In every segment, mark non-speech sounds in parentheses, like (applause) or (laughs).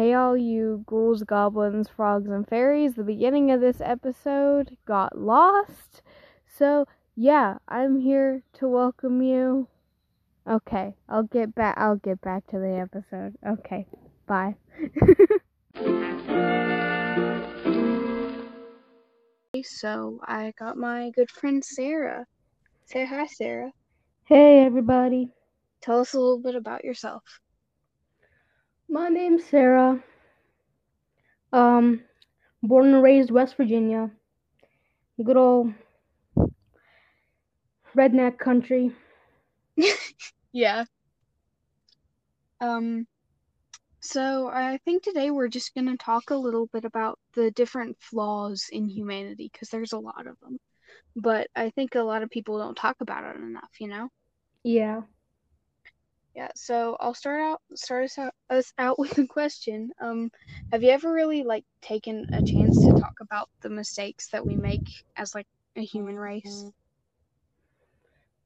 Hey, all you ghouls, goblins, frogs, and fairies. The beginning of this episode got lost. So, yeah, I'm here to welcome you. Okay, I'll get back I'll get back to the episode. Okay. Bye. (laughs) so I got my good friend Sarah. Say hi, Sarah. Hey everybody. Tell us a little bit about yourself. My name's Sarah. Um, born and raised West Virginia. Good old redneck country. (laughs) yeah. Um so I think today we're just going to talk a little bit about the different flaws in humanity because there's a lot of them. But I think a lot of people don't talk about it enough, you know? Yeah. Yeah, so I'll start out start us out us out (laughs) with a question. Um, have you ever really like taken a chance to talk about the mistakes that we make as like a human race?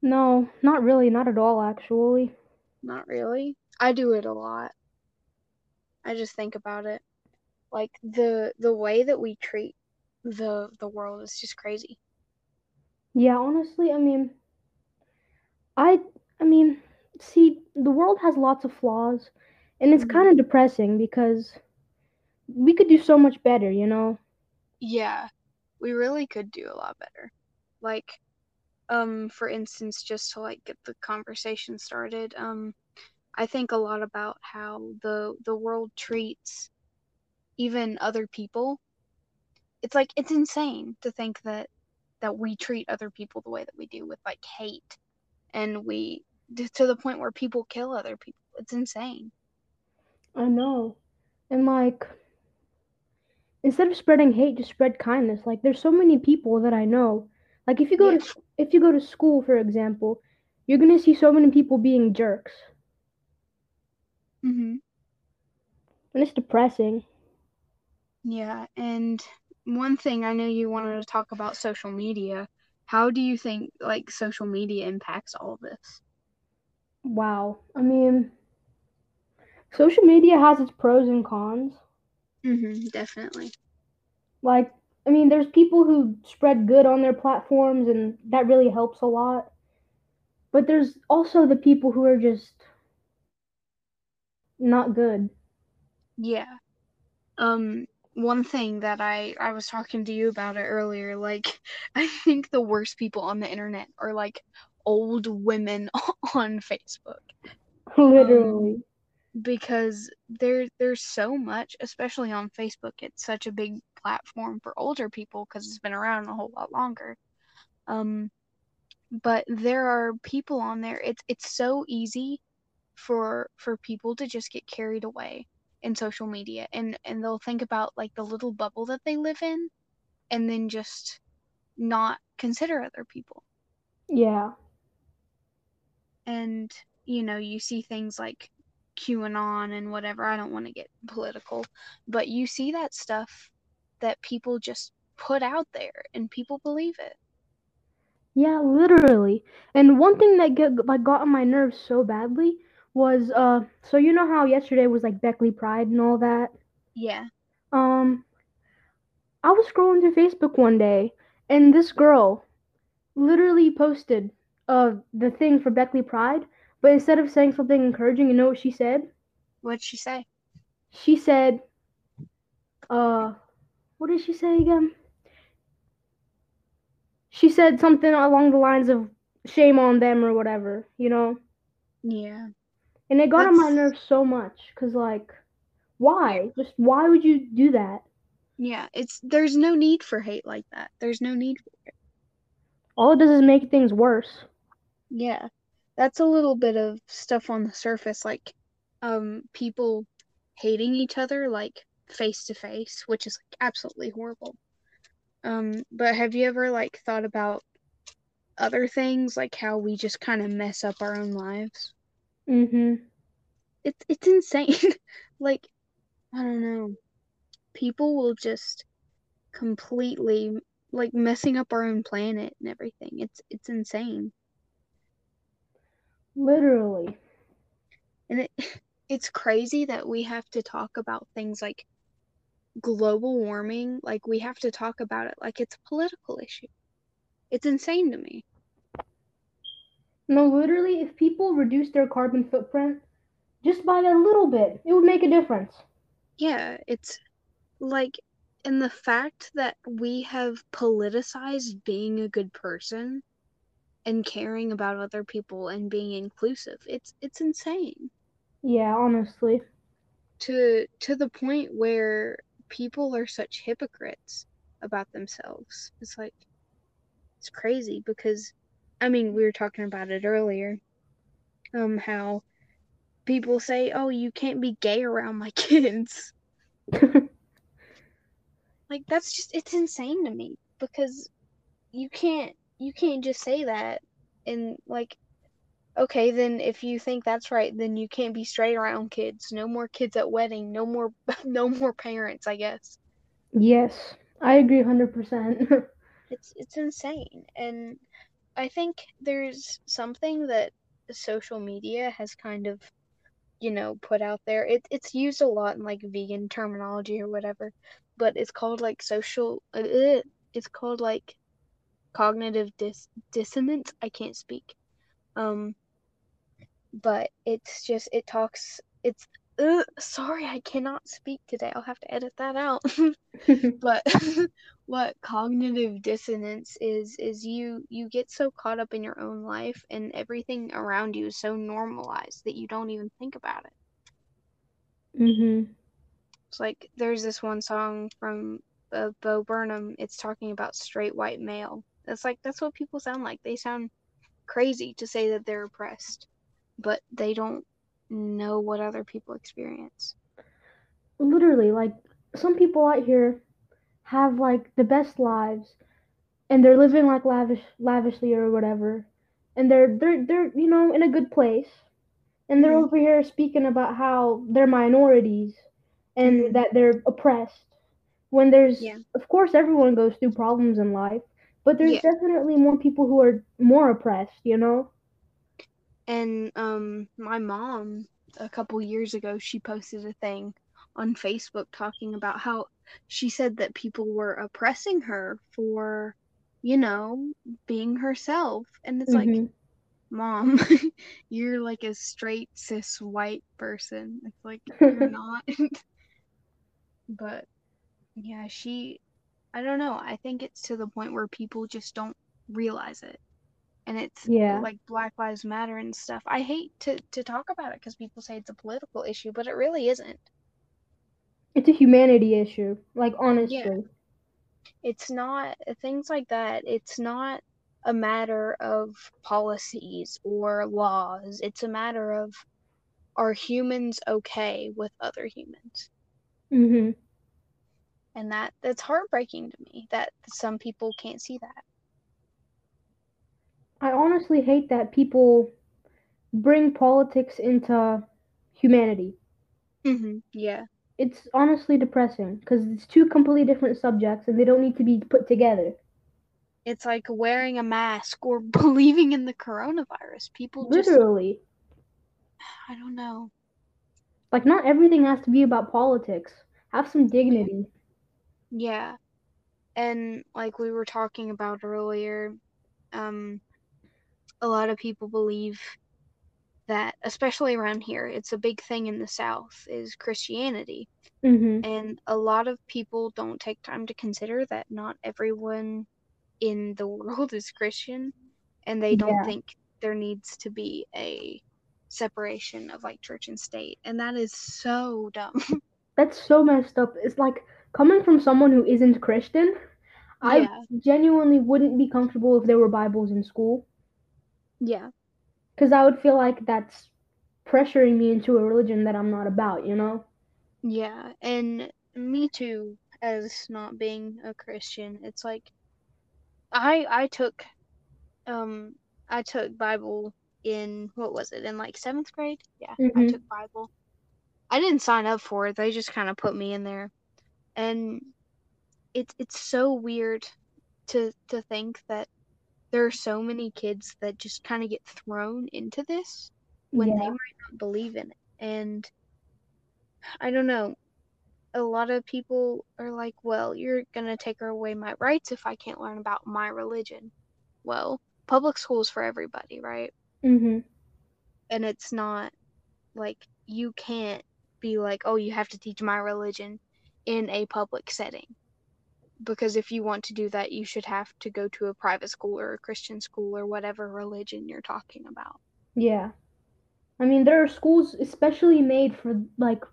No, not really, not at all actually. Not really. I do it a lot. I just think about it. Like the the way that we treat the the world is just crazy. Yeah, honestly, I mean I I mean, see, the world has lots of flaws and it's Mhm. kind of depressing because we could do so much better, you know? Yeah, we really could do a lot better. Like, um, for instance, just to like get the conversation started, um, I think a lot about how the the world treats even other people. It's like it's insane to think that that we treat other people the way that we do with like hate, and we to the point where people kill other people. It's insane. I know. And like instead of spreading hate, just spread kindness. Like there's so many people that I know. Like if you go Yeah. to if you go to school, for example, you're gonna see so many people being jerks, hmm and it's depressing. Yeah, and one thing I know you wanted to talk about social media. How do you think like social media impacts all this? Wow. I mean, social media has its pros and cons. Mm-hmm, definitely. Like, I mean, there's people who spread good on their platforms, and that really helps a lot. But there's also the people who are just not good. Yeah. Um, one thing that I I was talking to you about it earlier, like (laughs) I think the worst people on the internet are like old women (laughs) on Facebook Literally. because there there's so much, especially on Facebook. It's such a big platform for older people because it's been around a whole lot longer. Um, but there are people on there. It's it's so easy for for people to just get carried away in social media and and they'll think about like the little bubble that they live in and then just not consider other people. yeah. And you know, you see things like QAnon and whatever. I don't want to get political, but you see that stuff that people just put out there and people believe it. Yeah, literally. And one thing that get, like got on my nerves so badly was uh so you know how yesterday was like Beckley Pride and all that? Yeah. Um I was scrolling through Facebook one day and this girl literally posted uh the thing for Beckley Pride, but instead of saying something encouraging, you know what she said? What'd she say? She said uh what did she say again? She said something along the lines of shame on them or whatever, you know? Yeah. And it got on my nerves so much because, like, why? Just why would you do that? Yeah, it's there's no need for hate like that. There's no need for it. All it does is make things worse. Yeah, that's a little bit of stuff on the surface, like um people hating each other like face to face, which is like absolutely horrible. Um, but have you ever like thought about other things, like how we just kind of mess up our own lives? Mm-hmm. It's it's insane. (laughs) like I don't know. People will just completely like messing up our own planet and everything. It's it's insane. Literally. and it (laughs) it's crazy that we have to talk about things like global warming, like we have to talk about it like it's a political issue. It's insane to me. No, literally, if people reduce their carbon footprint just by a little bit, it would make a difference. Yeah, it's like, and the fact that we have politicized being a good person and caring about other people and being inclusive, it's it's insane. Yeah, honestly. To to the point where people are such hypocrites about themselves. It's like it's crazy because I mean, we were talking about it earlier. Um how people say, "Oh, you can't be gay around my (laughs) kids." (laughs) like that's just it's insane to me because you can't you can't just say that and like okay then if you think that's right then you can't be straight around kids. No more kids at wedding. No more (laughs) no more parents i guess. Yes i agree 100% (laughs) it's it's insane. And i think there's something that social media has kind of you know put out there. It, it's used a lot in like vegan terminology or whatever but it's called like social uh, it's called like cognitive dis- dissonance i can't speak. Um but it's just it talks it's uh, sorry i cannot speak today. I'll have to edit that out. (laughs) (laughs) But (laughs) what cognitive dissonance is is you you get so caught up in your own life and everything around you is so normalized that you don't even think about it. Mm-hmm. it's like there's this one song from uh, bo burnham. It's talking about straight white male it's like that's what people sound like they sound crazy to say that they're oppressed but they don't know what other people experience. Literally, like some people out here have like the best lives and they're living like lavish lavishly or whatever. And they're they're they're you know in a good place. And they're mm-hmm. over here speaking about how they're minorities and mm-hmm. that they're oppressed. When there's yeah. of course everyone goes through problems in life, but there's yeah. definitely more people who are more oppressed, you know? And um, my mom, a couple years ago, she posted a thing on Facebook talking about how she said that people were oppressing her for, you know, being herself. And it's mm-hmm. like, mom, (laughs) you're like a straight cis white person. It's like, you're (laughs) not. (laughs) but yeah, she, I don't know. I think it's to the point where people just don't realize it and it's yeah. like Black Lives Matter and stuff. I hate to to talk about it because people say it's a political issue, but it really isn't. It's a humanity issue, like honestly. Yeah. It's not things like that. It's not a matter of policies or laws. It's a matter of are humans okay with other humans? Mhm. And that that's heartbreaking to me that some people can't see that. I honestly hate that people bring politics into humanity. Mhm. Yeah. It's honestly depressing because it's two completely different subjects and they don't need to be put together. It's like wearing a mask or (laughs) believing in the coronavirus. People literally. Just, (sighs) I don't know. Like not everything has to be about politics. Have some dignity. Yeah. And like we were talking about earlier, um a lot of people believe that especially around here it's a big thing in the south is christianity mm-hmm. and a lot of people don't take time to consider that not everyone in the (laughs) world is christian and they don't yeah. think there needs to be a separation of like church and state and that is so (laughs) dumb that's so messed up it's like coming from someone who isn't christian yeah. i genuinely wouldn't be comfortable if there were bibles in school yeah. Because I would feel like that's pressuring me into a religion that I'm not about, you know? Yeah, and me too, as not being a Christian. It's like I I took um I took Bible in what was it, in like seventh grade? Yeah, mm-hmm. I took Bible. I didn't sign up for it, they just kinda put me in there. And it's it's so weird to to think that there are so many kids that just kind of get thrown into this when yeah. they might not believe in it And I don't know. A lot of people are like, well, you're going to take away my rights if I can't learn about my religion. Well, public school's for everybody, right? Mhm. And it's not like you can't be like, oh, you have to teach my religion in a public setting. Because if you want to do that, you should have to go to a private school or a Christian school or whatever religion you're talking about. Yeah. I mean, there are schools especially made for like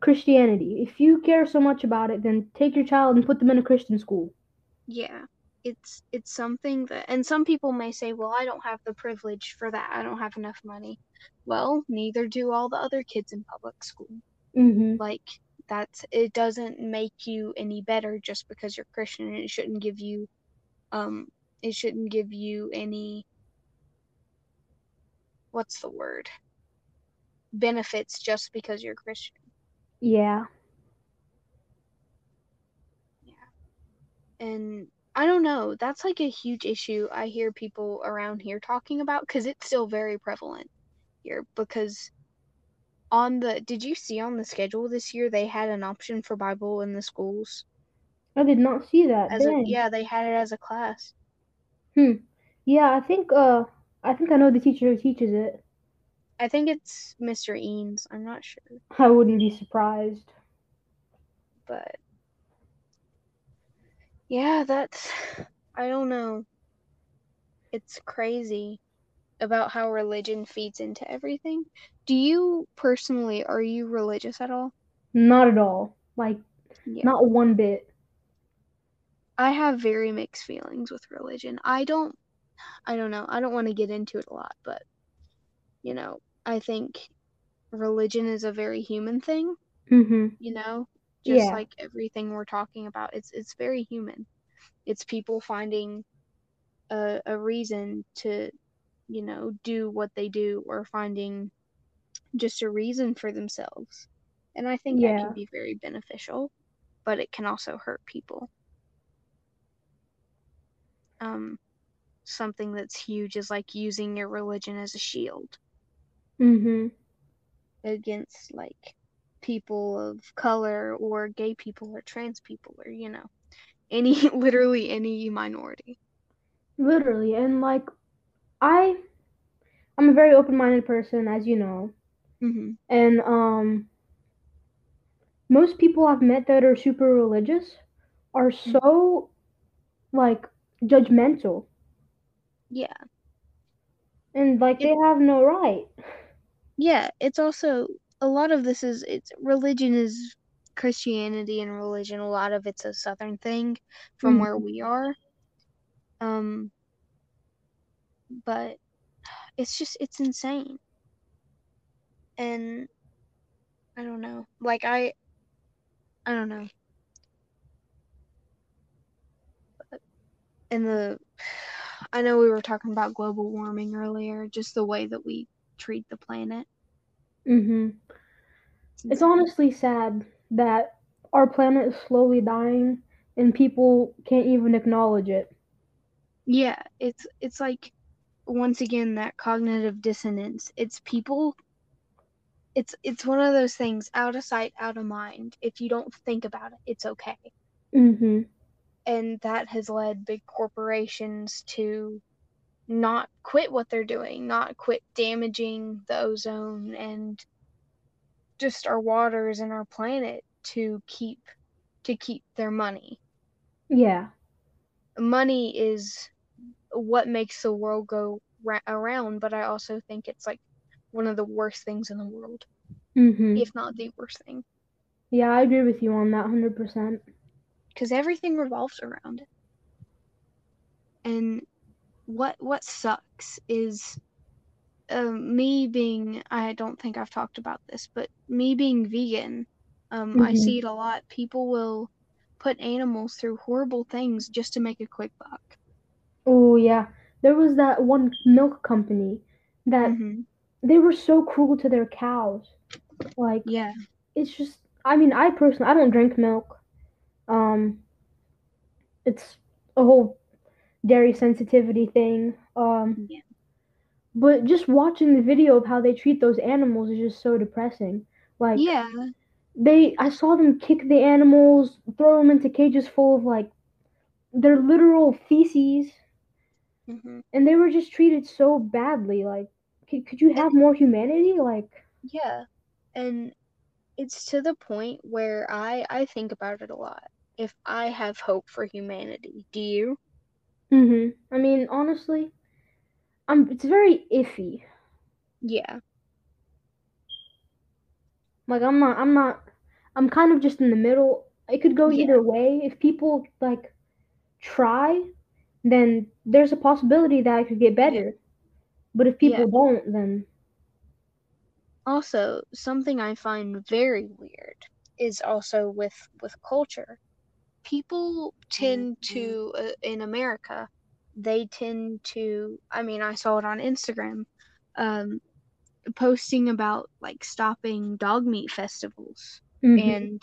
Christianity. If you care so much about it, then take your child and put them in a Christian school. Yeah. It's it's something that and some people may say, "Well, I don't have the privilege for that. I don't have enough money." Well, neither do all the other kids in public school. Mhm. Like that's it doesn't make you any better just because you're Christian and it shouldn't give you um it shouldn't give you any what's the word? benefits just because you're Christian. Yeah. Yeah. And I don't know, that's like a huge issue I hear people around here talking about because it's still very prevalent here. Because on the, did you see on the schedule this year they had an option for Bible in the schools? I did not see that. As a, yeah, they had it as a class. Hmm. Yeah, I think uh I think I know the teacher who teaches it. I think it's Mr. Eanes. I'm not sure, I wouldn't be surprised. but yeah, that's I don't know. It's crazy about how religion feeds into everything. Do you personally are you religious at all? Not at all. Like Yeah. not one bit. I have very mixed feelings with religion. I don't I don't know. I don't want to get into it a lot, but you know, I think religion is a very human thing, Mhm. you know? Just Yeah. like everything we're talking about. It's it's very human. It's people finding a a reason to, you know, do what they do or finding just a reason for themselves. And I think that can be very beneficial, but it can also hurt people. Um something that's huge is like using your religion as a shield Mm-hmm. against like people of color or gay people or trans people or you know any (laughs) literally any minority Literally. And like I I'm a very open-minded person as you know. Hmm And um most people I've met that are super religious are so like judgmental. Yeah. And like they have no right. yeah it's also a lot of this is it's religion is christianity and religion a lot of it's a southern thing from Mhm. where we are. Um but it's just it's insane and i don't know like i i don't know and the (sighs) i know we were talking about global warming earlier just the way that we treat the planet Mhm. It's honestly sad that our planet is slowly dying and people can't even acknowledge it. Yeah, it's it's like once again that cognitive dissonance. It's people it's it's one of those things out of sight, out of mind. If you don't think about it, it's okay. Mhm. And that has led big corporations to not quit what they're doing, not quit damaging the ozone and just our waters and our planet to keep to keep their money. Yeah. money is what makes the world go ra- around, but I also think it's like one of the worst things in the world, Mhm. if not the worst thing, Yeah, I agree with you on that 100%. because everything revolves around it. And what what sucks is um, me being I don't think I've talked about this, but me being vegan, um, I Mhm. see it a lot. People will put animals through horrible things just to make a quick buck. Oh, yeah. There was that one milk company that hmm they were so cruel to their cows. Like Yeah. it's just I mean, I personally I don't drink milk. Um it's a whole dairy sensitivity thing. Um Yeah. But just watching the video of how they treat those animals is just so depressing. Like Yeah. they I saw them kick the animals, throw them into cages full of like their literal feces, hmm and they were just treated so badly. Like could, could you have more humanity? Like Yeah. And it's to the point where I I think about it a lot. If I have hope for humanity, do you? mhm. I mean, honestly, I'm it's very iffy. Yeah. Like I'm not I'm not I'm kind of just in the middle. It could go Yeah. either way. If people like try, then there's a possibility that I could get better. But if people Yeah. don't, then Also, something I find very weird is also with with culture. People tend to uh, in America, they tend to I mean, I saw it on Instagram um posting about like stopping dog meat festivals. mhm. And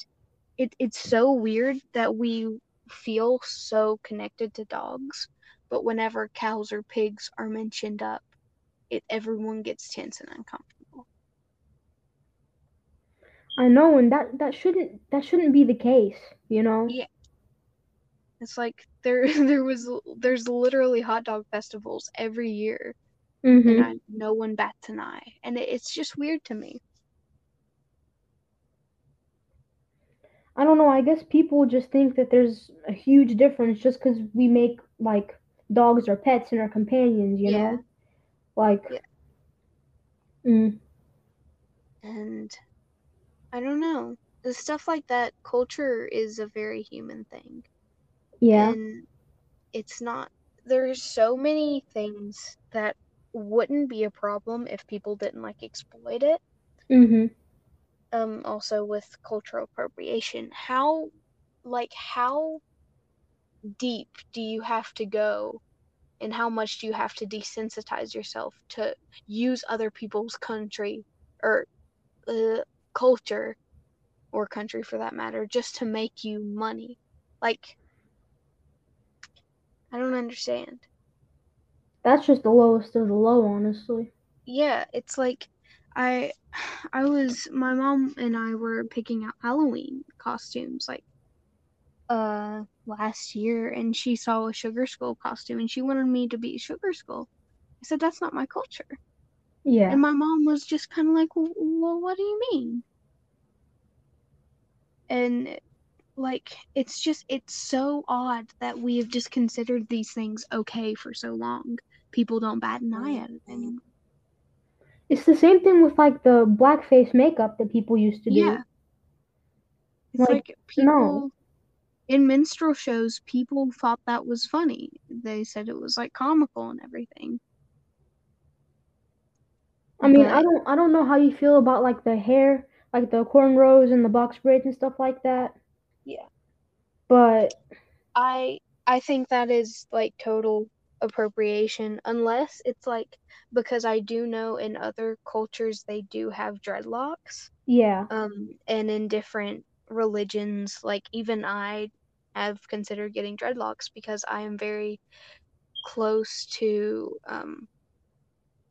it it's so weird that we feel so connected to dogs, but whenever cows or pigs are mentioned up, it everyone gets tense and uncomfortable. I know, and that that shouldn't that shouldn't be the case, you know. Yeah. It's like there (laughs) there was there's literally hot dog festivals every year Mhm. and I, no one bats an eye. And it, it's just weird to me. I don't know. I guess people just think that there's a huge difference just because we make like dogs our pets and our companions, you Yeah. know. Like, Yeah. mm, And I don't know. The stuff like that, culture is a very human thing. yeah, And it's not there's so many things that wouldn't be a problem if people didn't like exploit it. mhm, Um also with cultural appropriation. How like how deep do you have to go and how much do you have to desensitize yourself to use other people's country or uh, culture or country for that matter just to make you money like i don't understand that's just the lowest of the low, honestly. yeah it's like i (sighs) i was my mom and i were picking out halloween costumes like uh last year and she saw a sugar skull costume and she wanted me to be sugar skull i said that's not my culture. Yeah, and my mom was just kind of like well, what do you mean? And like it's just it's so odd that we have just considered these things okay for so long. People don't bat an eye at it anymore. It's the same thing with like the blackface makeup that people used to do. Yeah. It's Like, like, people in minstrel shows, people thought that was funny. They said it was like comical and everything. I mean, I don't I don't know how you feel about like the hair, like the cornrows and the box braids and stuff like that. Yeah. But I I think that is like total appropriation unless it's like because I do know in other cultures they do have dreadlocks. yeah, Um and in different religions like even I have considered getting dreadlocks because I am very close to um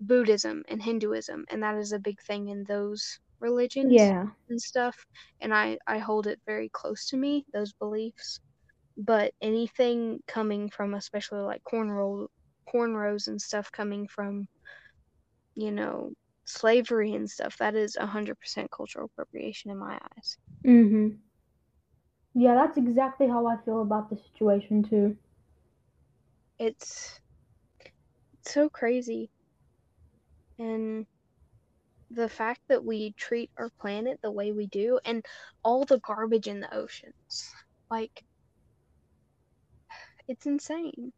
Buddhism and Hinduism and that is a big thing in those religions yeah, and stuff and I I hold it very close to me those beliefs but anything coming from especially like cornrow cornrows and stuff coming from you know slavery and stuff that is 100% cultural appropriation in my eyes mhm. Yeah, that's exactly how I feel about the situation too. it's it's so crazy and the fact that we treat our planet the way we do and all the garbage in the oceans like it's insane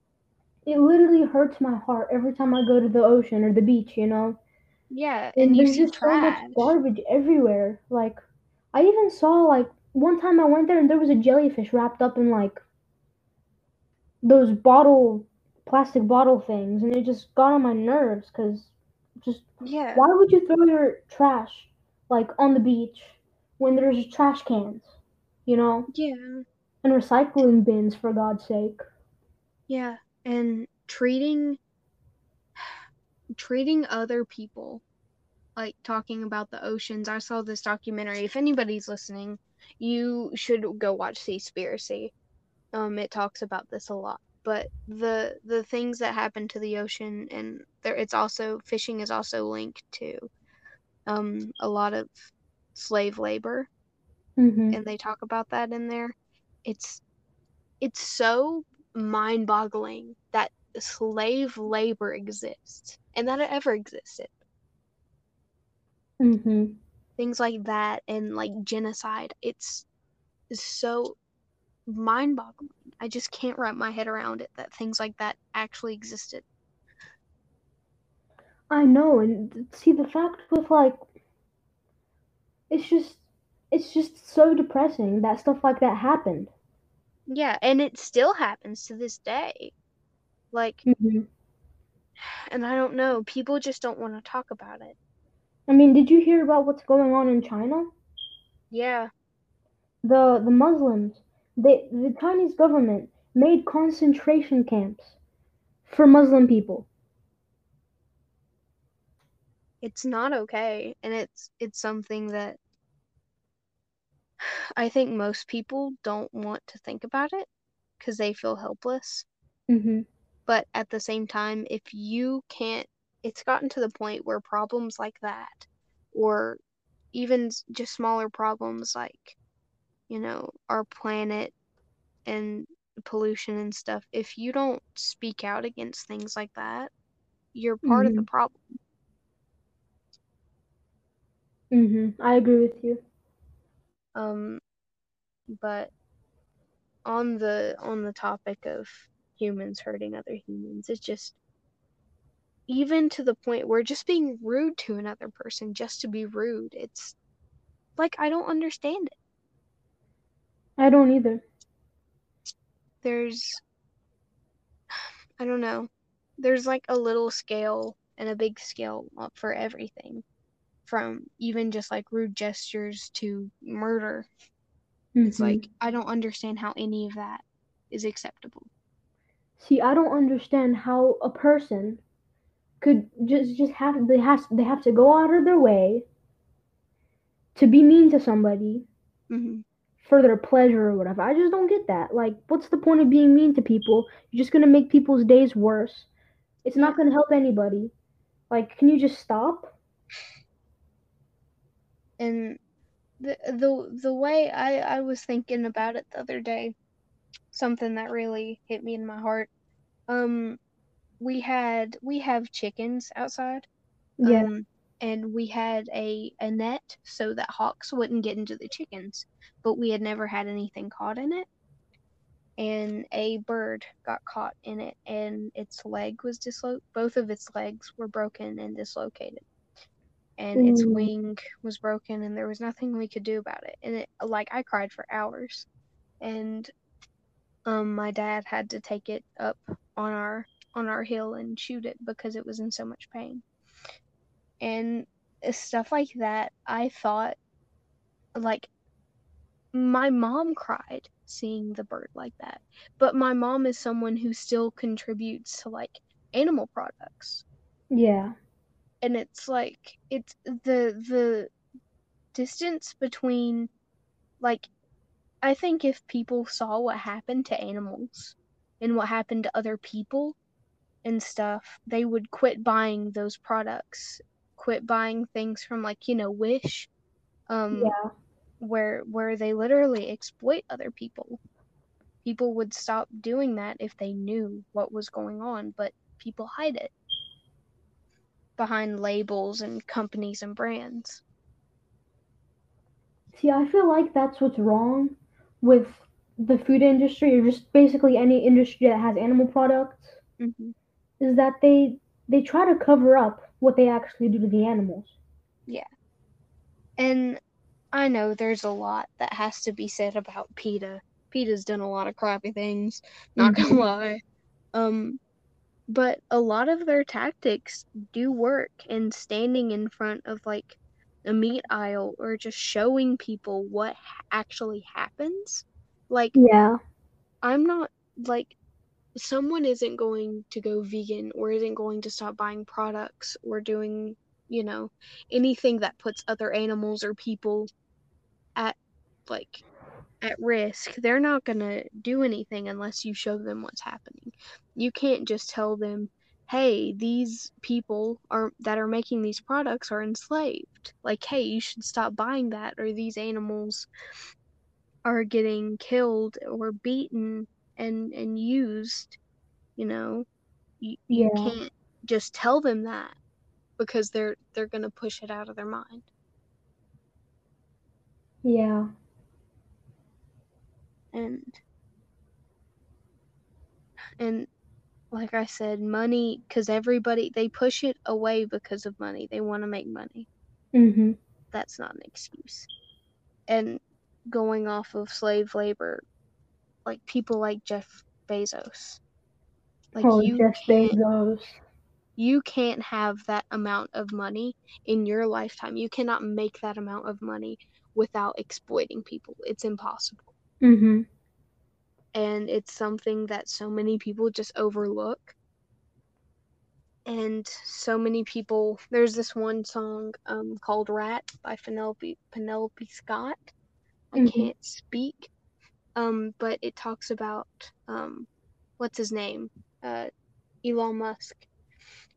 It literally hurts my heart every time I go to the ocean or the beach, you know. yeah And and you there's see just so much trash garbage everywhere. Like, I even saw like one time I went there and there was a jellyfish wrapped up in like those bottle plastic bottle things, and it just got on my nerves because just yeah why would you throw your trash like on the beach when there's trash cans, you know, yeah and recycling bins for God's sake. Yeah, and treating treating other people like talking about the oceans. I saw this documentary. If anybody's listening, you should go watch Seaspiracy. Um, it talks about this a lot. But the the things that happen to the ocean and there it's also fishing is also linked to um a lot of slave labor Mm-hmm. and they talk about that in there. It's it's so mind-boggling that slave labor exists and that it ever existed. Mm-hmm. Things like that and like genocide. It's so mind-boggling. I just can't wrap my head around it that things like that actually existed. I know, and see the fact with like, it's just, it's just so depressing that stuff like that happened. Yeah, and it still happens to this day. Like, Mm-hmm. (sighs) and I don't know, people just don't want to talk about it. I mean, did you hear about what's going on in China? Yeah, The the Muslims, they the Chinese government made concentration camps for Muslim people. it's not okay and it's it's something that I think most people don't want to think about it because they feel helpless. Mm-hmm. But at the same time, if you can't, it's gotten to the point where problems like that, or even just smaller problems like, you know, our planet and pollution and stuff, if you don't speak out against things like that, you're part of the problem. Mm-hmm. I agree with you. Um, but on the on the topic of humans hurting other humans, it's just even to the point where just being rude to another person just to be rude, it's like I don't understand it. I don't either. There's (sighs) I don't know. There's like a little scale and a big scale up for everything. From even just like rude gestures to murder. It's Mhm. like I don't understand how any of that is acceptable. See, I don't understand how a person could just just have they have they have to go out of their way to be mean to somebody hmm for their pleasure or whatever. I just don't get that. Like, what's the point of being mean to people? You're just gonna make people's days worse. It's not gonna help anybody. Like, can you just stop? And the the the way I I was thinking about it the other day, something that really hit me in my heart. Um, we had we have chickens outside. Yeah. Um, and we had a a net so that hawks wouldn't get into the chickens, but we had never had anything caught in it. And a bird got caught in it, and its leg was dislocated. Both of its legs were broken and dislocated, and its wing was broken, and there was nothing we could do about it. And it, like, I cried for hours, and um, my dad had to take it up on our on our hill and shoot it because it was in so much pain. And stuff like that, I thought, like, my mom cried seeing the bird like that. But my mom is someone who still contributes to like animal products. Yeah. And it's like it's the the distance between like I think if people saw what happened to animals and what happened to other people and stuff, they would quit buying those products, quit buying things from like, you know, Wish. Um Yeah. where where they literally exploit other people. People would stop doing that if they knew what was going on, but people hide it behind labels and companies and brands. See, I feel like that's what's wrong with the food industry or just basically any industry that has animal products hmm is that they they try to cover up what they actually do to the animals. Yeah. And I know there's a lot that has to be said about PETA. PETA's done a lot of crappy things, not gonna Mhm. lie. Um, but a lot of their tactics do work and standing in front of like a meat aisle or just showing people what ha- actually happens. Like, Yeah. I'm not like someone isn't going to go vegan or isn't going to stop buying products or doing, you know, anything that puts other animals or people at like at risk. They're not going to do anything unless you show them what's happening. You can't just tell them, "Hey, these people are that are making these products are enslaved." Like, "Hey, you should stop buying that or these animals are getting killed or beaten and and used you know you, you Yeah. can't just tell them that because they're they're going to push it out of their mind Yeah. and and like i said money cuz everybody they push it away because of money they want to make money Mhm. that's not an excuse and going off of slave labor like people like Jeff Bezos like oh, you Jeff Bezos. you can't have that amount of money in your lifetime. You cannot make that amount of money without exploiting people. It's impossible. Mhm. And it's something that so many people just overlook. And so many people there's this one song um called Rat by Penelope Penelope Scott. I Mhm. can't speak. Um but it talks about um what's his name? Uh Elon Musk.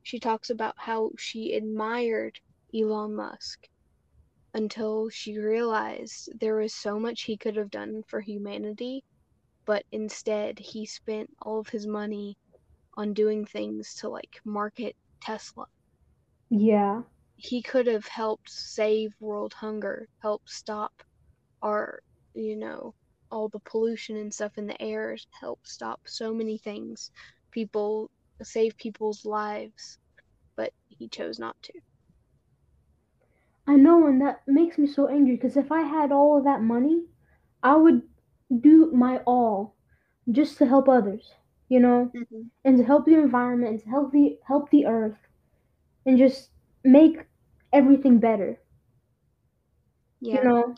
She talks about how she admired Elon Musk until she realized there was so much he could have done for humanity, but instead he spent all of his money on doing things to like market Tesla. Yeah. He could have helped save world hunger, help stop our, you know, all the pollution and stuff in the air, help stop so many things. People save people's lives, but he chose not to. I know, and that makes me so angry because if I had all of that money, I would do my all just to help others, you know, Mm-hmm. and to help the environment and to help the help the earth and just make everything better. Yeah. You know,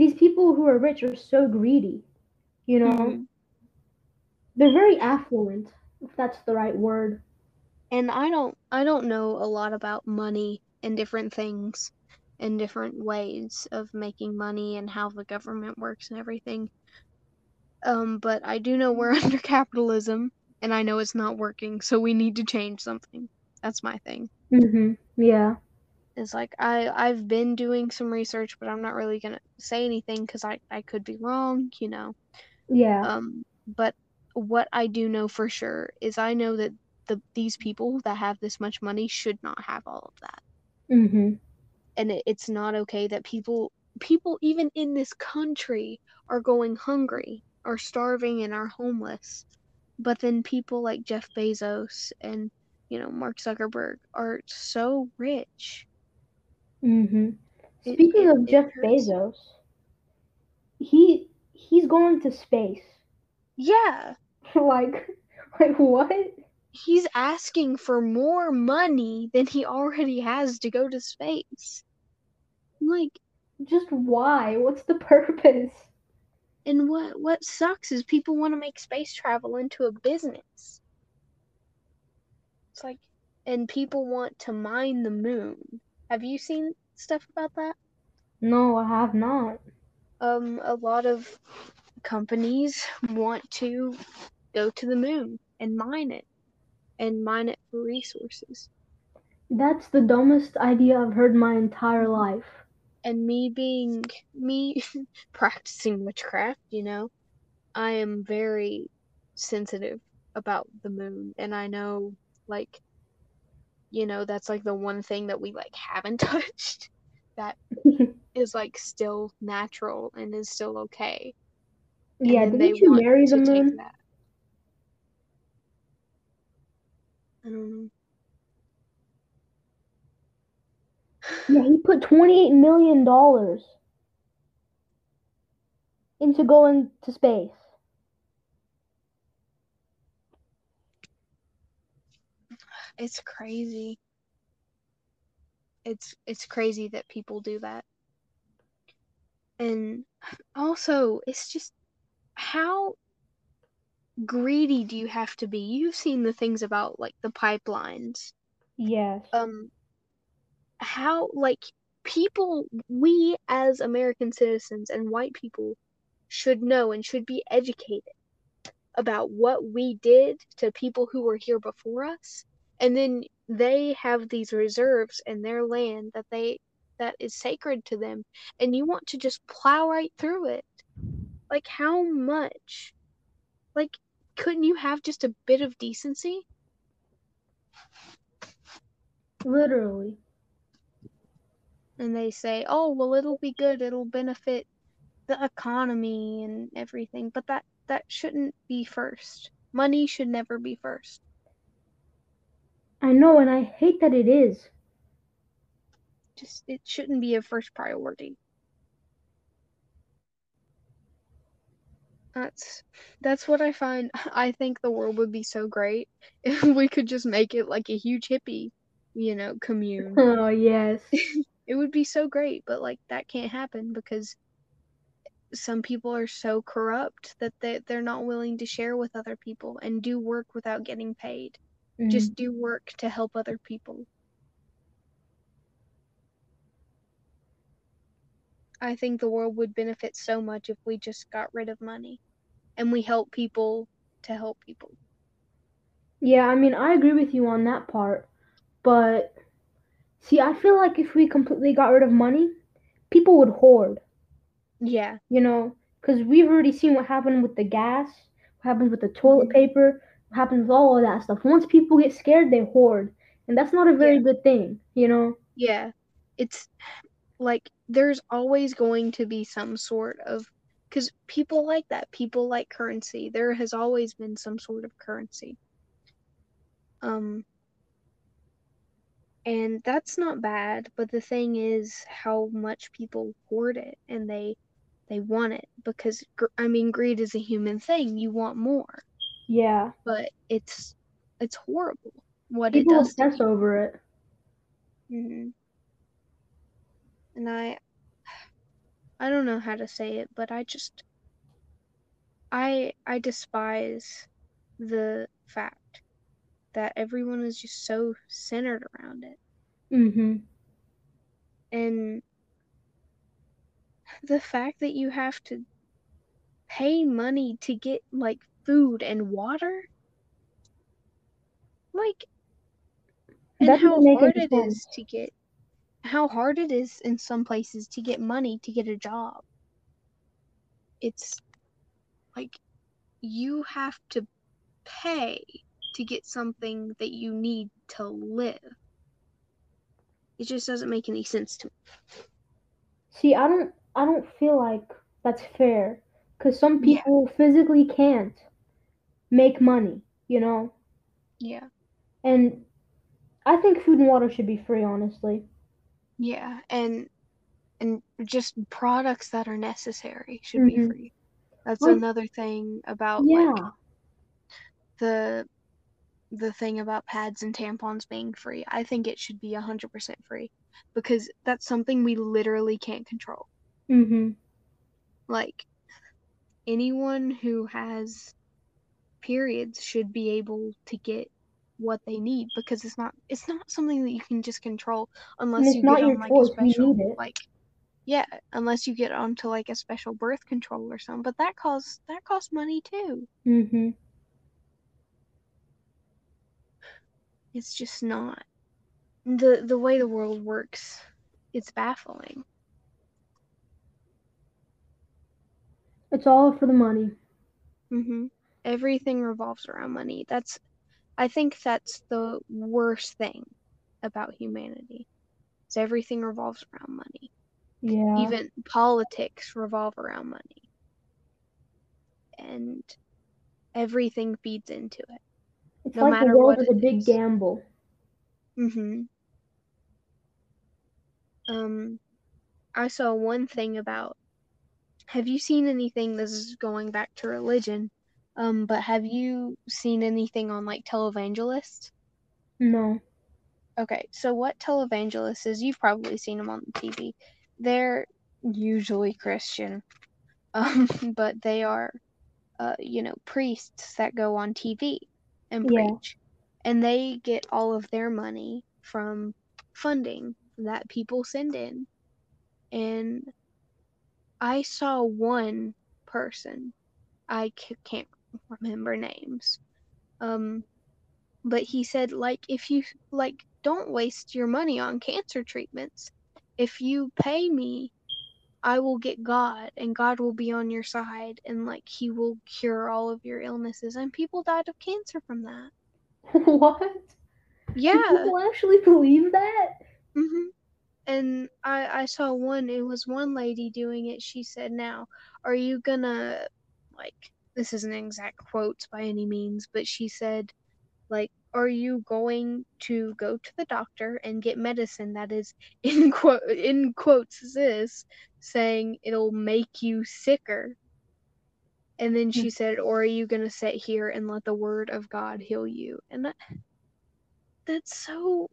these people who are rich are so greedy. You know, Mhm. they're very affluent, if that's the right word. And I don't I don't know a lot about money and different things and different ways of making money and how the government works and everything. Um, but I do know we're (laughs) under capitalism and I know it's not working, so we need to change something. That's my thing. Mm-hmm. Yeah. It's like I I've been doing some research, but I'm not really gonna say anything because I I could be wrong, you know. Yeah. Um, but what I do know for sure is I know that the these people that have this much money should not have all of that, Mm-hmm. and it, it's not okay that people people even in this country are going hungry, are starving, and are homeless. But then people like Jeff Bezos and you know Mark Zuckerberg are so rich. Mhm. Speaking it- of it Jeff hurts. Bezos, he he's going to space. Yeah, (laughs) like like what? he's asking for more money than he already has to go to space. Like, Just why? What's the (laughs) purpose? and what what sucks is people want to make space travel into a business. It's like, and people want to mine the moon. Have you seen stuff about that? No, I have not. Um, a lot of companies want to go to the moon and mine it, and mine it for resources. That's the dumbest idea I've heard my entire life. and me being me (laughs) practicing witchcraft, you know, I am very sensitive about the moon and I know like you know that's like the one thing that we like haven't (laughs) touched that (laughs) is like still natural and is still okay. And yeah, didn't you marry the moon? that. I don't know. Yeah, he put twenty-eight million dollars into going to space. It's crazy. It's it's crazy that people do that. And also, it's just how greedy do you have to be? You've seen the things about like the pipelines. Yes. Um how like people we as American citizens and white people should know and should be educated about what we did to people who were here before us and then they have these reserves in their land that they that is sacred to them and you want to just plow right through it. Like how much? Like couldn't you have just a bit of decency? Literally. and they say oh well it'll be good. It'll benefit the economy and everything. But that that shouldn't be first. Money should never be first I know, and I hate that it is. just it shouldn't be a first priority that's that's what i find (laughs) i think the world would be so great (laughs) if we could just make it like a huge hippie you know commune (laughs) Oh yes. it would be so great but like that can't happen because some people are so corrupt that they, they're not willing to share with other people and do work without getting paid Mm. just do work to help other people. I think the world would benefit so much if we just got rid of money and we help people to help people. Yeah, I mean, I agree with you on that part, but see, I feel like if we completely got rid of money, people would hoard, yeah. You know, because we've already seen what happened with the gas, what happens with the toilet Mhm. paper, happens all of that stuff. Once people get scared, they hoard, and that's not a very Yeah. good thing, you know. Yeah, it's like there's always going to be some sort of because people like that. People like currency. There has always been some sort of currency. Um, and that's not bad, but the thing is how much people hoard it and they they want it because I mean greed is a human thing. You want more, Yeah, but it's it's horrible what people it does obsess over it. hmm And I, I don't know how to say it, but I just, I, I despise the fact that everyone is just so centered around it, Mm-hmm. and the fact that you have to pay money to get like food and water, like, and That how hard it is sense. to get how hard it is in some places to get money to get a job. It's like you have to pay to get something that you need to live. It just doesn't make any sense to me. See, I don't, I don't feel like that's fair, because some Yeah. people physically can't make money, you know. Yeah. And I think food and water should be free, honestly. Yeah, and and just products that are necessary should be Mhm. free. That's Like- another thing about Yeah. like the the thing about pads and tampons being free. I think it should be 100% free because that's something we literally can't control. Mm-hmm. Like anyone who has periods should be able to get what they need because it's not it's not something that you can just control unless you get on like choice, a special like yeah, unless you get onto like a special birth control or something, but that costs that costs money too. Mm-hmm. It's just not the the way the world works. It's baffling. It's all for the money. hmm Everything revolves around money. That's, I think that's the worst thing about humanity. Is everything revolves around money. Yeah. Even politics revolve around money. And everything feeds into it. it's no like matter the world what is a big is. gamble. hmm Um, I saw one thing about. Have you seen anything? This is going back to religion. Um, but have you seen anything on like televangelists? No. Okay, so what televangelists is? You've probably seen them on the TV. They're usually Christian, (laughs) um, but they are uh, you know, priests that go on TV and Yeah. preach. And they get all of their money from funding that people send in. And I saw one person, I c- can't remember names, um, but he said, like, if you, like, don't waste your money on cancer treatments. If you pay me, I will get God, and God will be on your side, and, like, He will cure all of your illnesses. And people died of cancer from that. (laughs) what? Do Yeah. people actually believe that? hmm And I I saw one. It was one lady doing it. She said, "Now, are you gonna like this isn't exact quotes by any means, but she said, like, are you going to go to the doctor and get medicine that is (laughs) in quote in quotes this saying it'll make you sicker?" And then she hmm. said, "Or are you gonna sit here and let the word of God heal you?" And that that's so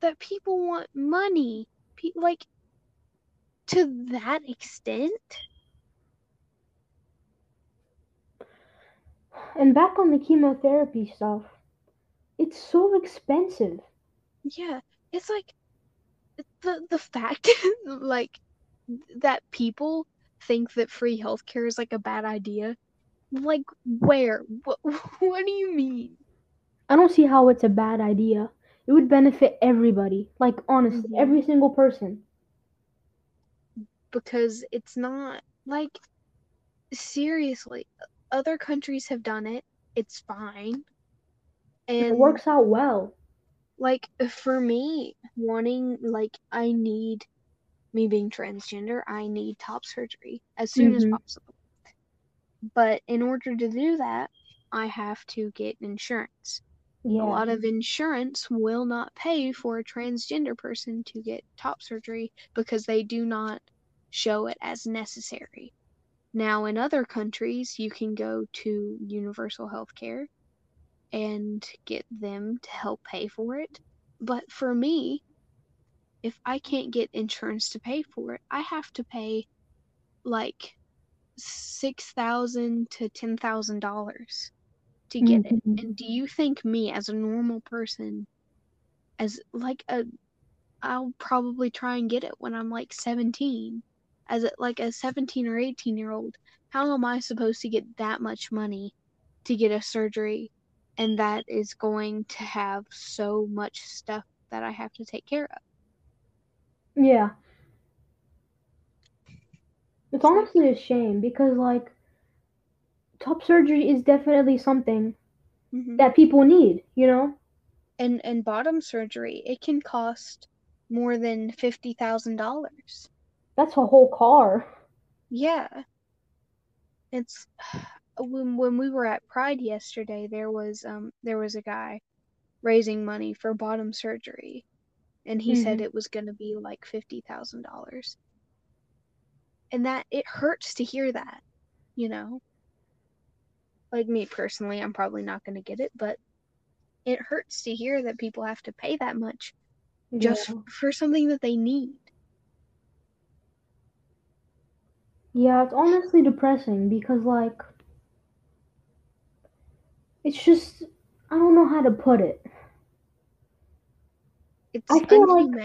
that people want money Pe- like to that extent And back on the chemotherapy stuff, it's so expensive. yeah it's like the the fact like that people think that free healthcare is like a bad idea like where what, (laughs) what do you mean I don't see how it's a bad idea. It would benefit everybody. Like honestly, Mhm. every single person. because it's not like seriously other countries have done it it's fine And it works out well. like for me wanting like i need me being transgender i need top surgery as soon as Mhm. possible but in order to do that i have to get insurance Yeah. a lot of insurance will not pay for a transgender person to get top surgery because they do not show it as necessary now in other countries you can go to universal health care and get them to help pay for it. But for me, if I can't get insurance to pay for it, I have to pay like six thousand to ten thousand dollars to get it. Mhm. And do you think me as a normal person as like a I'll probably try and get it when I'm like 17 as a, like a 17 or 18 year old how am I supposed to get that much money to get a surgery and that is going to have so much stuff that I have to take care of Yeah. It's honestly a shame because like top surgery is definitely something hmm that people need, you know? and and bottom surgery it can cost more than $50,000 That's a whole car. Yeah. It's when when we were at Pride yesterday, there was um there was a guy raising money for bottom surgery, and he said Mhm. it was gonna be like fifty thousand dollars. And that it hurts to hear that, you know. Like me personally, I'm probably not gonna get it, but it hurts to hear that people have to pay that much just Yeah. for something that they need. Yeah, it's honestly depressing because like it's just I don't know how to put it. It's I feel like-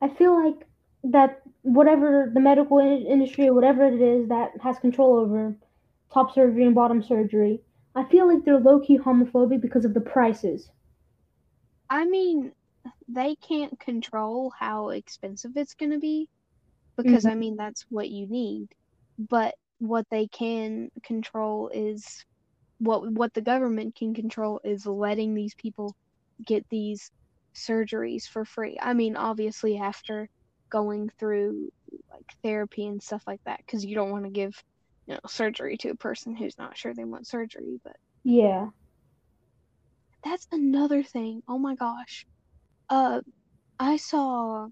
I feel like that whatever the medical in- industry or whatever it is that has control over top surgery and bottom surgery, I feel like they're low key homophobic because of the prices. I mean, they can't control how expensive it's going to be because I mean that's what you need. But what they can control is what what the government can control is letting these people get these surgeries for free. I mean, obviously after going through like therapy and stuff like that cuz you don't want to give, you know, surgery to a person who's not sure they want surgery, but Yeah. that's another thing. Oh my gosh. Uh I saw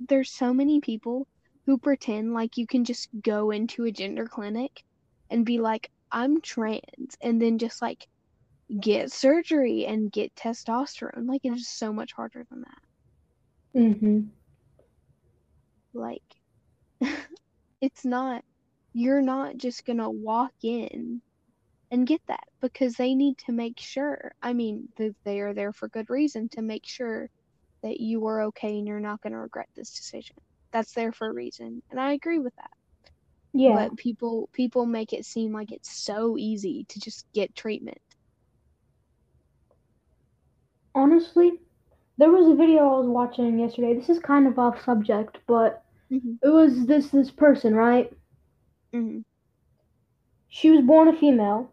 there's so many people who pretend like you can just go into a gender clinic and be like I'm trans and then just like get surgery and get testosterone. Like it is so much harder than that. Mm-hmm. Like (laughs) it's not you're not just gonna walk in and get that because they need to make sure. I mean, they are there for good reason to make sure that you are okay and you're not gonna regret this decision. That's there for a reason, and I agree with that. Yeah. But people people make it seem like it's so easy to just get treatment. Honestly, there was a video I was watching yesterday. This is kind of off subject, but Mhm. it was this this person, right? mm-hmm. She was born a female,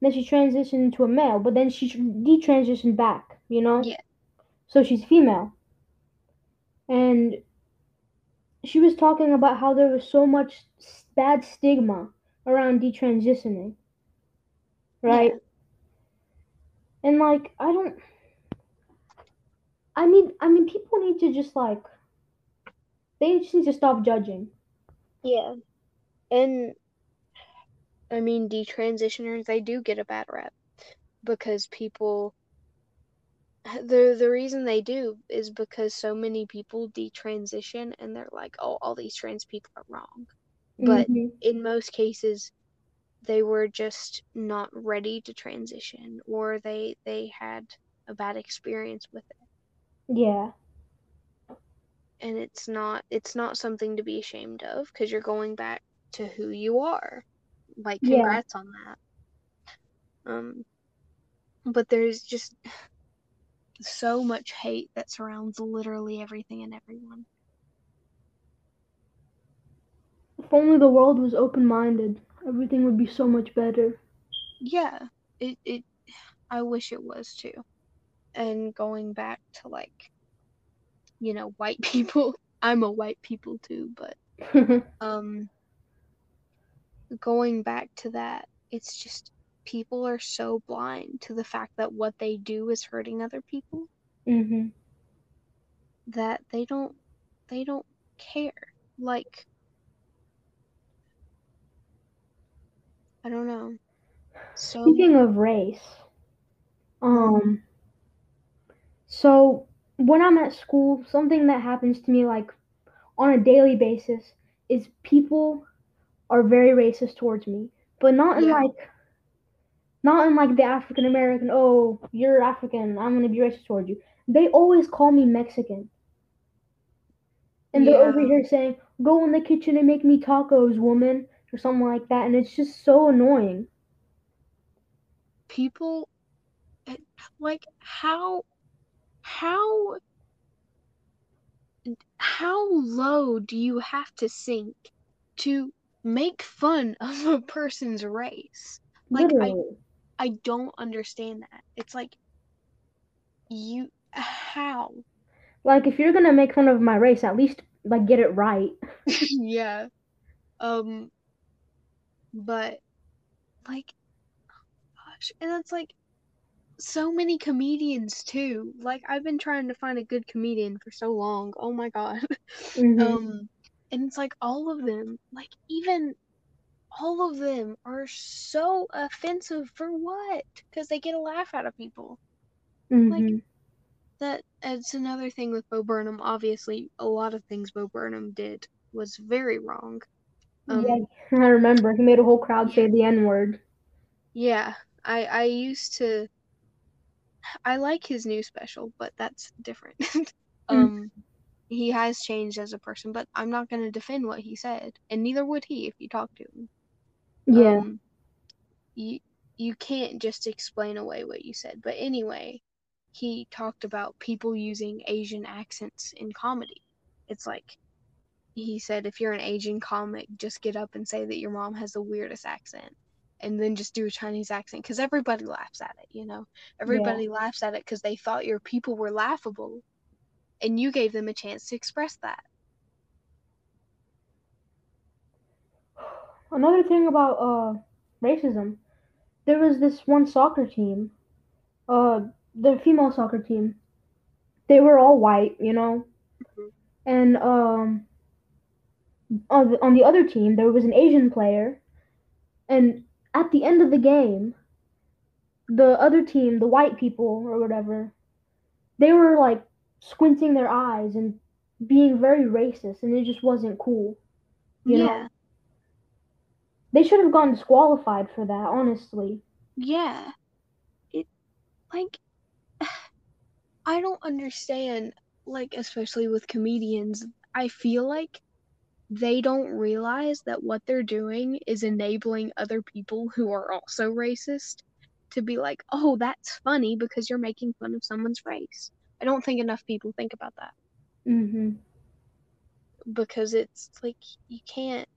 then she transitioned into a male, but then she detransitioned back, you know? Yeah. So she's female. And she was talking about how there was so much bad stigma around detransitioning. Right? Yeah. And like I don't I mean, I mean people need to just like they just need to stop judging. Yeah. And I mean, detransitioners, they do get a bad rep because people the the reason they do is because so many people detransition and they're like, "Oh, all these trans people are wrong." But Mhm. in most cases they were just not ready to transition or they they had a bad experience with it. Yeah. and it's not it's not something to be ashamed of because you're going back to who you are like Yeah. congrats on that um but there's just so much hate that surrounds literally everything and everyone If only the world was open minded, everything would be so much better. yeah it it i wish it was too and going back to like you know white (laughs) people i'm a white people too but (laughs) um going back to that it's just people are so blind to the fact that what they do is hurting other people mhm. that they don't they don't care like i don't know so Speaking of race, um, so when I'm at school, something that happens to me like on a daily basis is people are very racist towards me, but not in Yeah. like, not in like the African American. Oh, you're African. I'm gonna be racist towards you. They always call me Mexican, and they're over here saying, "Go in the kitchen and make me tacos, woman," or something like that, and it's just so annoying. people eh, like how how how low do you have to sink to make fun of a person's race Like, I- Literally. I don't understand that. It's like you how? Like if you're gonna make fun of my race, at least like get it right. (laughs) (laughs) yeah. Um but like gosh, and it's like so many comedians too. Like I've been trying to find a good comedian for so long. Oh my god. (laughs) Mhm. Um and it's like all of them, like even all of them are so offensive for what? Because they get a laugh out of people. Mhm. that it's another thing with Bo Burnham. Obviously, a lot of things Bo Burnham did was very wrong. Um, yeah, (laughs) I remember he made a whole crowd say the N word. yeah, I I used to. I like his new special, but that's different. (laughs) um, he has changed as a person, but I'm not gonna defend what he said, and neither would he if you talk to him. Yeah. Um, you you can't just explain away what you said. But anyway, he talked about people using Asian accents in comedy. It's like he said if you're an Asian comic, just get up and say that your mom has the weirdest accent. And then just do a Chinese accent because everybody laughs at it, you know? Everybody laughs at it because they thought your people were laughable. And you gave them a chance to express that. Another thing about uh racism, there was this one soccer team, uh, the female soccer team. They were all white, you know, Mhm. and um, on the, on the other team there was an Asian player, and at the end of the game, the other team, the white people or whatever, they were like squinting their eyes and being very racist, and it just wasn't cool. You know? They should have gone disqualified for that, honestly. Yeah. It like (sighs) I don't understand like especially with comedians. I feel like they don't realize that what they're doing is enabling other people who are also racist to be like, "Oh, that's funny because you're making fun of someone's race." I don't think enough people think about that Mhm. because it's like you can't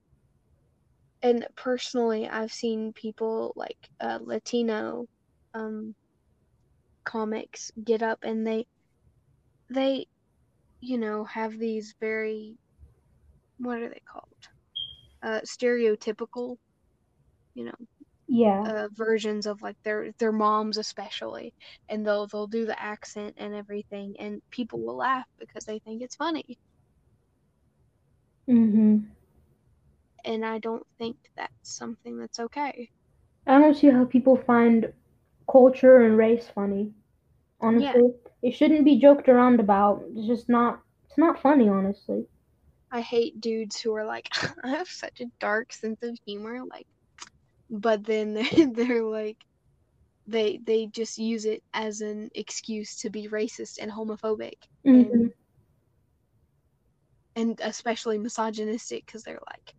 and personally I've seen people like uh, Latino um comics get up and they they you know have these very what are they called uh stereotypical you know Yeah. uh versions of like their their moms especially and they'll they'll do the accent and everything and people will laugh because they think it's funny Mhm. And I don't think that's something that's okay I don't see how people find culture and race funny. Honestly, it shouldn't be joked around about. It's just not. It's not funny, honestly. I hate dudes who are like (laughs) I have such a dark sense of humor like but then they're, (laughs) they're like they they just use it as an excuse to be racist and homophobic Mhm. and especially misogynistic because they're like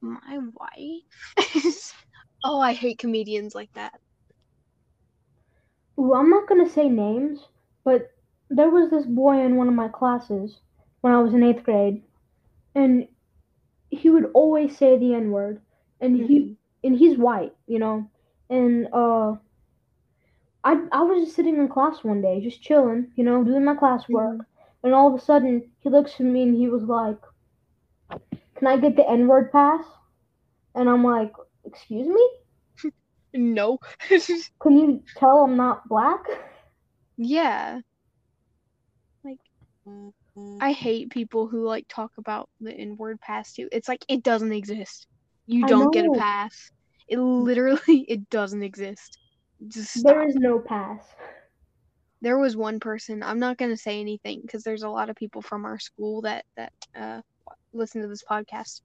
my wife. (laughs) Oh i hate comedians like that. Ooh, I'm not gonna say names, but there was this boy in one of my classes when I was in eighth grade, and he would always say the N word, and he Mhm. and he's white, you know, and uh, I I was just sitting in class one day, just chilling, you know, doing my classwork, and all of a sudden he looks at me and he was like, "Can I get the N word pass?" And I'm like, "Excuse me? (laughs) no (laughs) Can you tell I'm not black?" yeah like i hate people who like talk about the n-word pass too it's like it doesn't exist you don't get a pass it literally (laughs) it doesn't exist just stop. There is no pass. there was one person i'm not going to say anything because there's a lot of people from our school that that uh listen to this podcast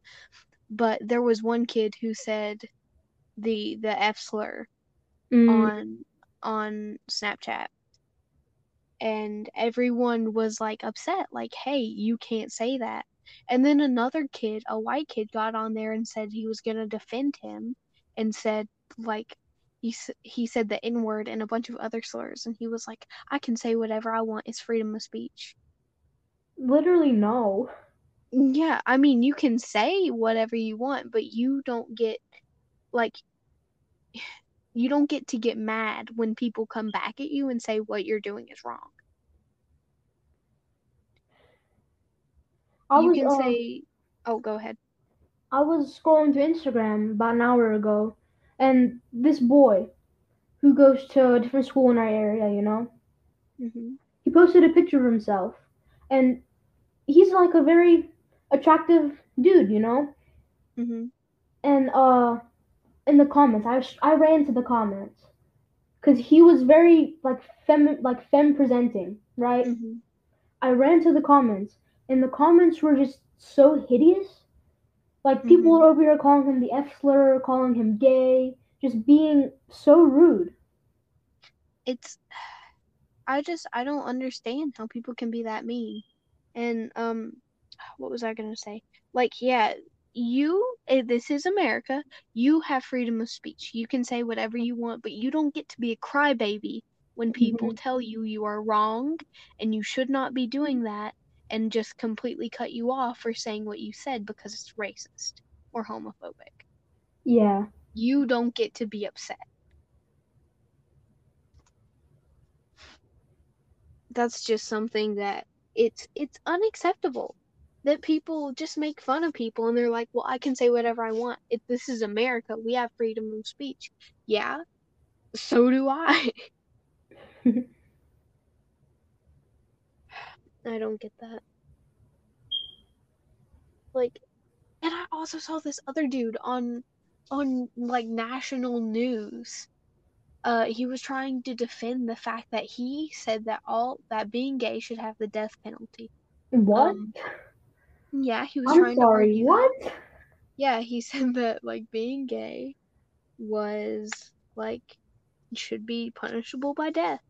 but there was one kid who said the the f slur Mm, on on snapchat. And everyone was like upset like hey you can't say that. And then another kid a white kid got on there and said he was going to defend him and said like he, he said the n word and a bunch of other slurs. And he was like i can say whatever i want. It's freedom of speech. Literally no. Yeah i mean you can say whatever you want but you don't get like (sighs) you don't get to get mad when people come back at you and say what you're doing is wrong. I you was can uh, say oh go ahead. I was scrolling through Instagram about an hour ago, and this boy who goes to a different school in our area, you know, hmm he posted a picture of himself, and he's like a very attractive dude, you know, hmm and uh, in the comments, I I ran to the comments because he was very like fem like fem presenting, right? hmm I ran to the comments, and the comments were just so hideous. Like people Mhm. were over here calling him the F slur, calling him gay, just being so rude. it's I just I don't understand how people can be that mean. And um what was I going to say? Like yeah, you eh, this is America. You have freedom of speech. You can say whatever you want, but you don't get to be a crybaby when people tell you you are wrong and you should not be doing that and just completely cut you off for saying what you said because it's racist or homophobic. Yeah. You don't get to be upset. that's just something that it's it's unacceptable that people just make fun of people and they're like, "Well, I can say whatever I want. If this is America, we have freedom of speech." Yeah, so do I. (laughs) I don't get that. Like, and I also saw this other dude on on like national news. Uh, he was trying to defend the fact that he said that all that being gay should have the death penalty. What? Um, yeah, he was I'm trying to sorry. argue. What? yeah, he (laughs) said that like being gay was like should be punishable by death.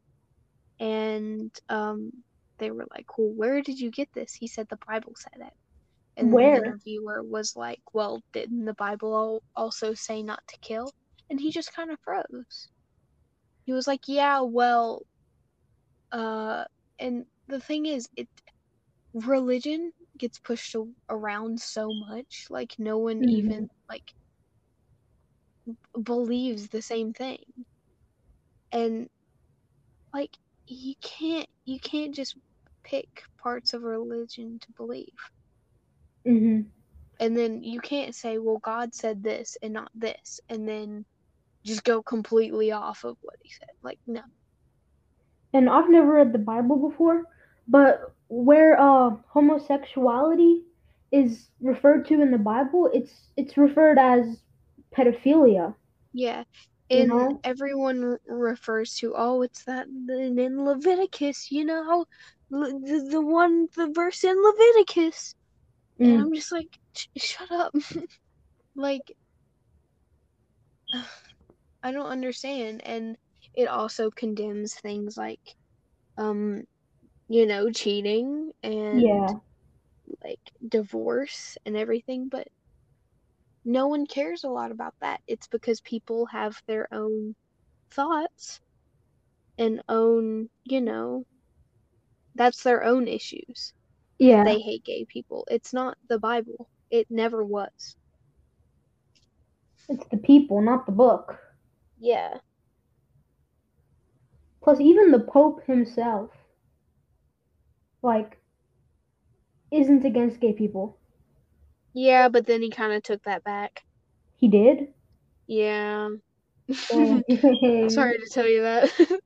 And um they were like, Well, where did you get this? He said the Bible said it. And Where? the interviewer was like, Well, didn't the Bible also say not to kill? And he just kind of froze. He was like, Yeah, well, uh, and the thing is, it religion gets pushed around so much, like no one Mhm. even like believes the same thing, and like you can't you can't just pick parts of religion to believe. hmm and then you can't say well god said this and not this and then just go completely off of what he said like no And I've never read the Bible before, but where uh homosexuality is referred to in the Bible, it's it's referred as pedophilia. yeah You and know? everyone refers to oh it's that in in leviticus you know the, the one the verse in leviticus and Mm. i'm just like shut up (laughs) like (sighs) i don't understand and it also condemns things like um you know cheating and Yeah. like divorce and everything, but no one cares a lot about that. It's because people have their own thoughts and own, you know, that's their own issues. Yeah. They hate gay people. It's not the Bible. It never was. It's the people, not the book. Yeah. Plus, even the Pope himself, like, isn't against gay people. Yeah, but then he kind of took that back. He did. Yeah. (laughs) Sorry to tell you that. (laughs)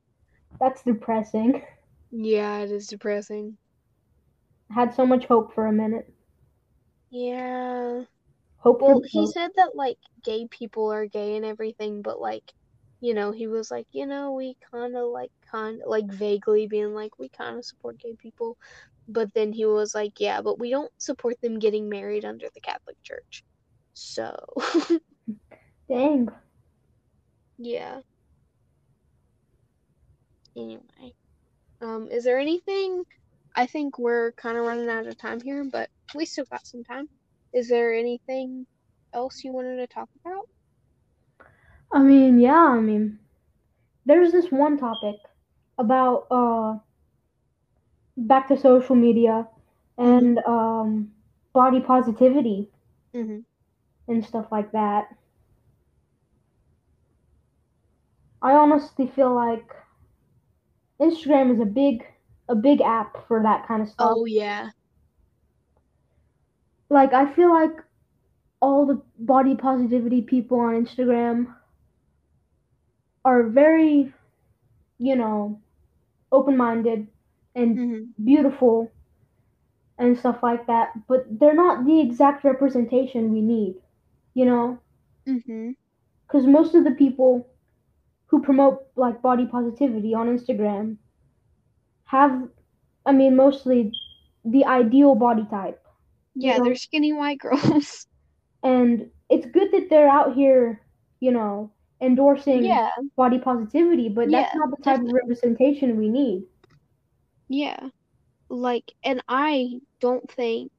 That's depressing. yeah, it is depressing. Had so much hope for a minute. Yeah. Hope Well, he Pope. said that like gay people are gay and everything, but like, you know, he was like, you know, we kind of like kind like vaguely being like we kind of support gay people, but then he was like, yeah, but we don't support them getting married under the Catholic Church. So, (laughs) Dang. yeah. Anyway, um, is there anything? I think we're kind of running out of time here, but we still got some time. Is there anything else you wanted to talk about? I mean, yeah, I mean, there's this one topic about uh back to social media and um body positivity Mm-hmm. and stuff like that. I honestly feel like Instagram is a big a big app for that kind of stuff. Oh yeah. Like I feel like all the body positivity people on Instagram are very, you know, open-minded and Mm-hmm. beautiful and stuff like that, but they're not the exact representation we need, you know? Mm-hmm. Because most of the people who promote like body positivity on Instagram have, I mean, mostly the ideal body type. Yeah, know? they're skinny white girls. (laughs) And it's good that they're out here, you know, endorsing yeah, body positivity, but that's Yeah, not the type of representation we need. yeah. Like, and I don't think,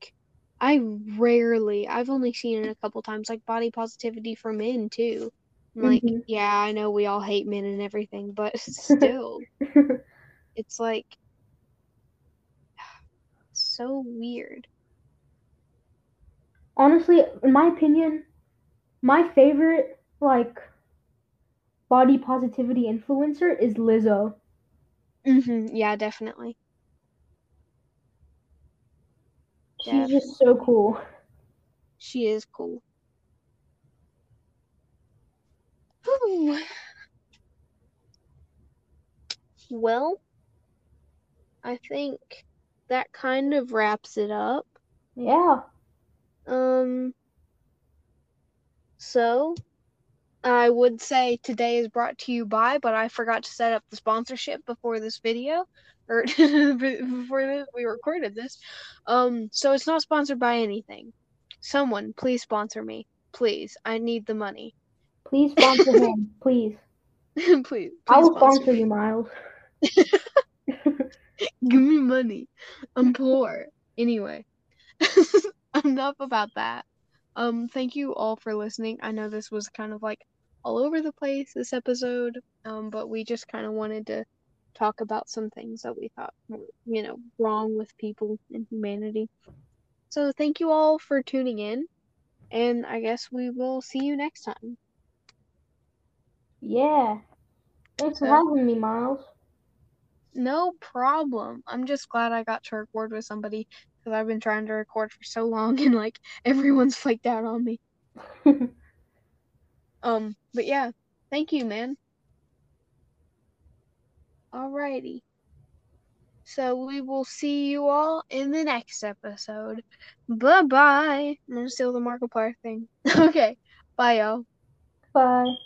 I rarely, I've only seen it a couple times, like body positivity for men too. Like, Mhm. yeah, I know we all hate men and everything, but (laughs) still, (laughs) it's like (sighs) so weird. Honestly, in my opinion, my favorite like body positivity influencer is Lizzo. Mm-hmm. Yeah, definitely. She's just so cool. She is cool. Whew. Well, I think that kind of wraps it up. Yeah. Um, so I would say today is brought to you by, but I forgot to set up the sponsorship before this video, or (laughs) before we recorded this. Um, so it's not sponsored by anything. someone, please sponsor me. Please, I need the money. Please sponsor him, (laughs) please. please, please I will sponsor sponsor you, Miles. (laughs) Give me money. I'm poor. Anyway, enough about that. Um, thank you all for listening. I know this was kind of like all over the place this episode, um, but we just kind of wanted to talk about some things that we thought were, you know, wrong with people and humanity. So thank you all for tuning in, and I guess we will see you next time. Yeah. Thanks for having me, Miles. No problem. I'm just glad I got to record with somebody because I've been trying to record for so long (laughs) and like everyone's flaked out on me. (laughs) Um, but yeah, thank you, man. Alrighty. So we will see you all in the next episode. Bye bye. I'm gonna steal the Markiplier thing. (laughs) okay. Bye, y'all. Bye.